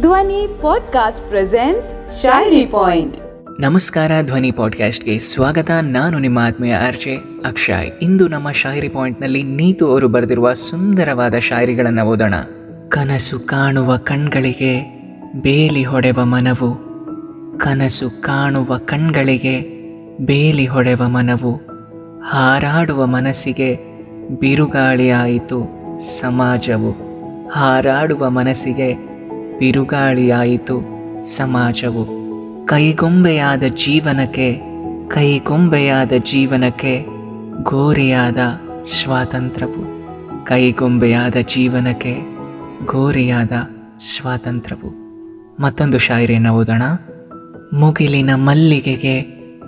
ಧ್ವನಿ podcast presents ಶಾಯರಿ point ನಮಸ್ಕಾರ, ಧ್ವನಿ ಪಾಡ್ಕಾಸ್ಟ್ಗೆ ಸ್ವಾಗತ. ನಾನು ನಿಮ್ಮ ಆತ್ಮೀಯ ಅರ್ಜೆ ಅಕ್ಷಯ್. ಇಂದು ನಮ್ಮ ಶಾಯರಿ ಪಾಯಿಂಟ್ನಲ್ಲಿ ನೀತು ಅವರು ಬರೆದಿರುವ ಸುಂದರವಾದ ಶಾಯರಿಗಳನ್ನು ಓದೋಣ. ಕನಸು ಕಾಣುವ ಕಣ್ಗಳಿಗೆ ಬೇಲಿ ಹೊಡೆವ ಮನವು. ಕನಸು ಕಾಣುವ ಕಣ್ಗಳಿಗೆ ಬೇಲಿ ಹೊಡೆವ ಮನವು. ಹಾರಾಡುವ ಮನಸ್ಸಿಗೆ ಬಿರುಗಾಳಿಯಾಯಿತು ಸಮಾಜವು. ಹಾರಾಡುವ ಮನಸ್ಸಿಗೆ ಬಿರುಗಾಳಿಯಾಯಿತು. ಸಮಾಜವು ಕೈಗೊಂಬೆಯಾದ ಜೀವನಕ್ಕೆ ಕೈಗೊಂಬೆಯಾದ ಜೀವನಕ್ಕೆ ಗೋರಿಯಾದ ಸ್ವಾತಂತ್ರ್ಯವು. ಕೈಗೊಂಬೆಯಾದ ಜೀವನಕ್ಕೆ ಗೋರಿಯಾದ ಸ್ವಾತಂತ್ರ್ಯವು. ಮತ್ತೊಂದು ಶಾಯರಿಯನ್ನು ಓದೋಣ. ಮುಗಿಲಿನ ಮಲ್ಲಿಗೆಗೆ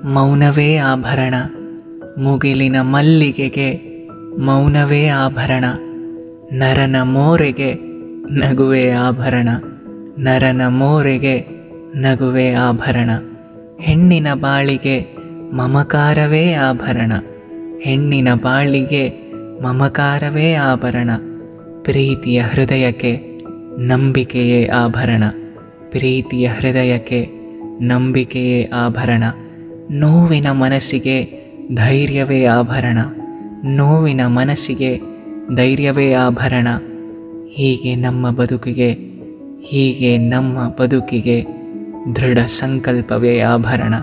ಮೌನವೇ ಆಭರಣ. ಮುಗಿಲಿನ ಮಲ್ಲಿಗೆಗೆ ಮೌನವೇ ಆಭರಣ. ನರನ ಮೋರೆಗೆ ನಗುವೆ ಆಭರಣ. ನರನ ಮೋರೆಗೆ ನಗುವೆ ಆಭರಣ. ಹೆಣ್ಣಿನ ಬಾಳಿಗೆ ಮಮಕಾರವೇ ಆಭರಣ. ಹೆಣ್ಣಿನ ಬಾಳಿಗೆ ಮಮಕಾರವೇ ಆಭರಣ. ಪ್ರೀತಿಯ ಹೃದಯಕ್ಕೆ ನಂಬಿಕೆಯೇ ಆಭರಣ. ಪ್ರೀತಿಯ ಹೃದಯಕ್ಕೆ ನಂಬಿಕೆಯೇ ಆಭರಣ. ನೋವಿನ ಮನಸ್ಸಿಗೆ ಧೈರ್ಯವೇ ಆಭರಣ. ನೋವಿನ ಮನಸ್ಸಿಗೆ ಧೈರ್ಯವೇ ಆಭರಣ. ಹೀಗೆ ನಮ್ಮ ಬದುಕಿಗೆ ಹೀಗೆ ನಮ್ಮ ಬದುಕಿಗೆ ದೃಢ ಸಂಕಲ್ಪವೇ ಆಭರಣ.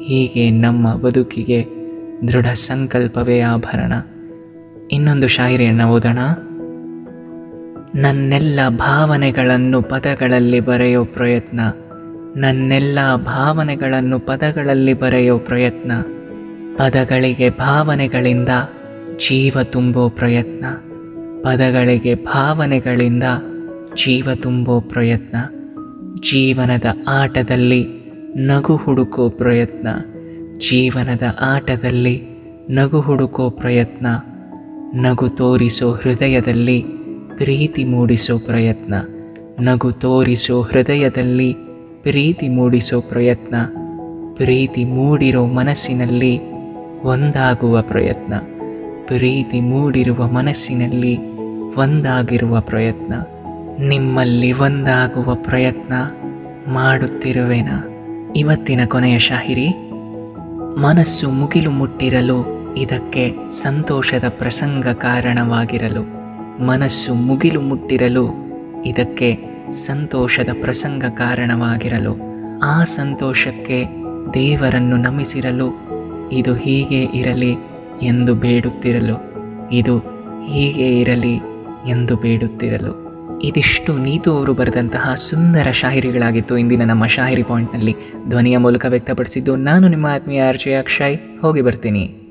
ಹೀಗೆ ನಮ್ಮ ಬದುಕಿಗೆ ದೃಢ ಸಂಕಲ್ಪವೇ ಆಭರಣ. ಇನ್ನೊಂದು ಶಾಯರಿಯನ್ನು ಓದೋಣ. ನನ್ನೆಲ್ಲ ಭಾವನೆಗಳನ್ನು ಪದಗಳಲ್ಲಿ ಬರೆಯೋ ಪ್ರಯತ್ನ. ನನ್ನೆಲ್ಲ ಭಾವನೆಗಳನ್ನು ಪದಗಳಲ್ಲಿ ಬರೆಯೋ ಪ್ರಯತ್ನ. ಪದಗಳಿಗೆ ಭಾವನೆಗಳಿಂದ ಜೀವ ತುಂಬೋ ಪ್ರಯತ್ನ. ಪದಗಳಿಗೆ ಭಾವನೆಗಳಿಂದ ಜೀವ ತುಂಬೋ ಪ್ರಯತ್ನ. ಜೀವನದ ಆಟದಲ್ಲಿ ನಗು ಹುಡುಕೋ ಪ್ರಯತ್ನ. ಜೀವನದ ಆಟದಲ್ಲಿ ನಗು ಹುಡುಕೋ ಪ್ರಯತ್ನ. ನಗು ತೋರಿಸೋ ಹೃದಯದಲ್ಲಿ ಪ್ರೀತಿ ಮೂಡಿಸೋ ಪ್ರಯತ್ನ. ನಗು ತೋರಿಸೋ ಹೃದಯದಲ್ಲಿ ಪ್ರೀತಿ ಮೂಡಿಸೋ ಪ್ರಯತ್ನ. ಪ್ರೀತಿ ಮೂಡಿರೋ ಮನಸ್ಸಿನಲ್ಲಿ ಒಂದಾಗುವ ಪ್ರಯತ್ನ. ಪ್ರೀತಿ ಮೂಡಿರುವ ಮನಸ್ಸಿನಲ್ಲಿ ಒಂದಾಗಿರುವ ಪ್ರಯತ್ನ. ನಿಮ್ಮಲ್ಲಿ ಒಂದಾಗುವ ಪ್ರಯತ್ನ ಮಾಡುತ್ತಿರುವೆನ. ಇವತ್ತಿನ ಕೊನೆಯ ಶಾಹಿರಿ, ಮನಸ್ಸು ಮುಗಿಲು ಮುಟ್ಟಿರಲು ಇದಕ್ಕೆ ಸಂತೋಷದ ಪ್ರಸಂಗ ಕಾರಣವಾಗಿರಲು. ಮನಸ್ಸು ಮುಗಿಲು ಮುಟ್ಟಿರಲು ಇದಕ್ಕೆ ಸಂತೋಷದ ಪ್ರಸಂಗ ಕಾರಣವಾಗಿರಲು. ಆ ಸಂತೋಷಕ್ಕೆ ದೇವರನ್ನು ನಮಿಸಿರಲು ಇದು ಹೀಗೆ ಇರಲಿ ಎಂದು ಬೇಡುತ್ತಿರಲು. ಇದು ಹೀಗೆ ಇರಲಿ ಎಂದು ಬೇಡುತ್ತಿರಲು. ಇದಿಷ್ಟು ನೀತು ಅವರು ಬರೆದಂತಹ ಸುಂದರ ಶಾಹಿರಿಗಳಾಗಿತ್ತು ಇಂದಿನ ನಮ್ಮ ಶಾಹಿರಿ ಪಾಯಿಂಟ್ನಲ್ಲಿ ಧ್ವನಿಯ ಮೂಲಕ ವ್ಯಕ್ತಪಡಿಸಿದ್ದು ನಾನು ನಿಮ್ಮ ಆತ್ಮೀಯ ಆರ್ಜೆ ಅಕ್ಷಯ್. ಹೋಗಿ ಬರ್ತೀನಿ.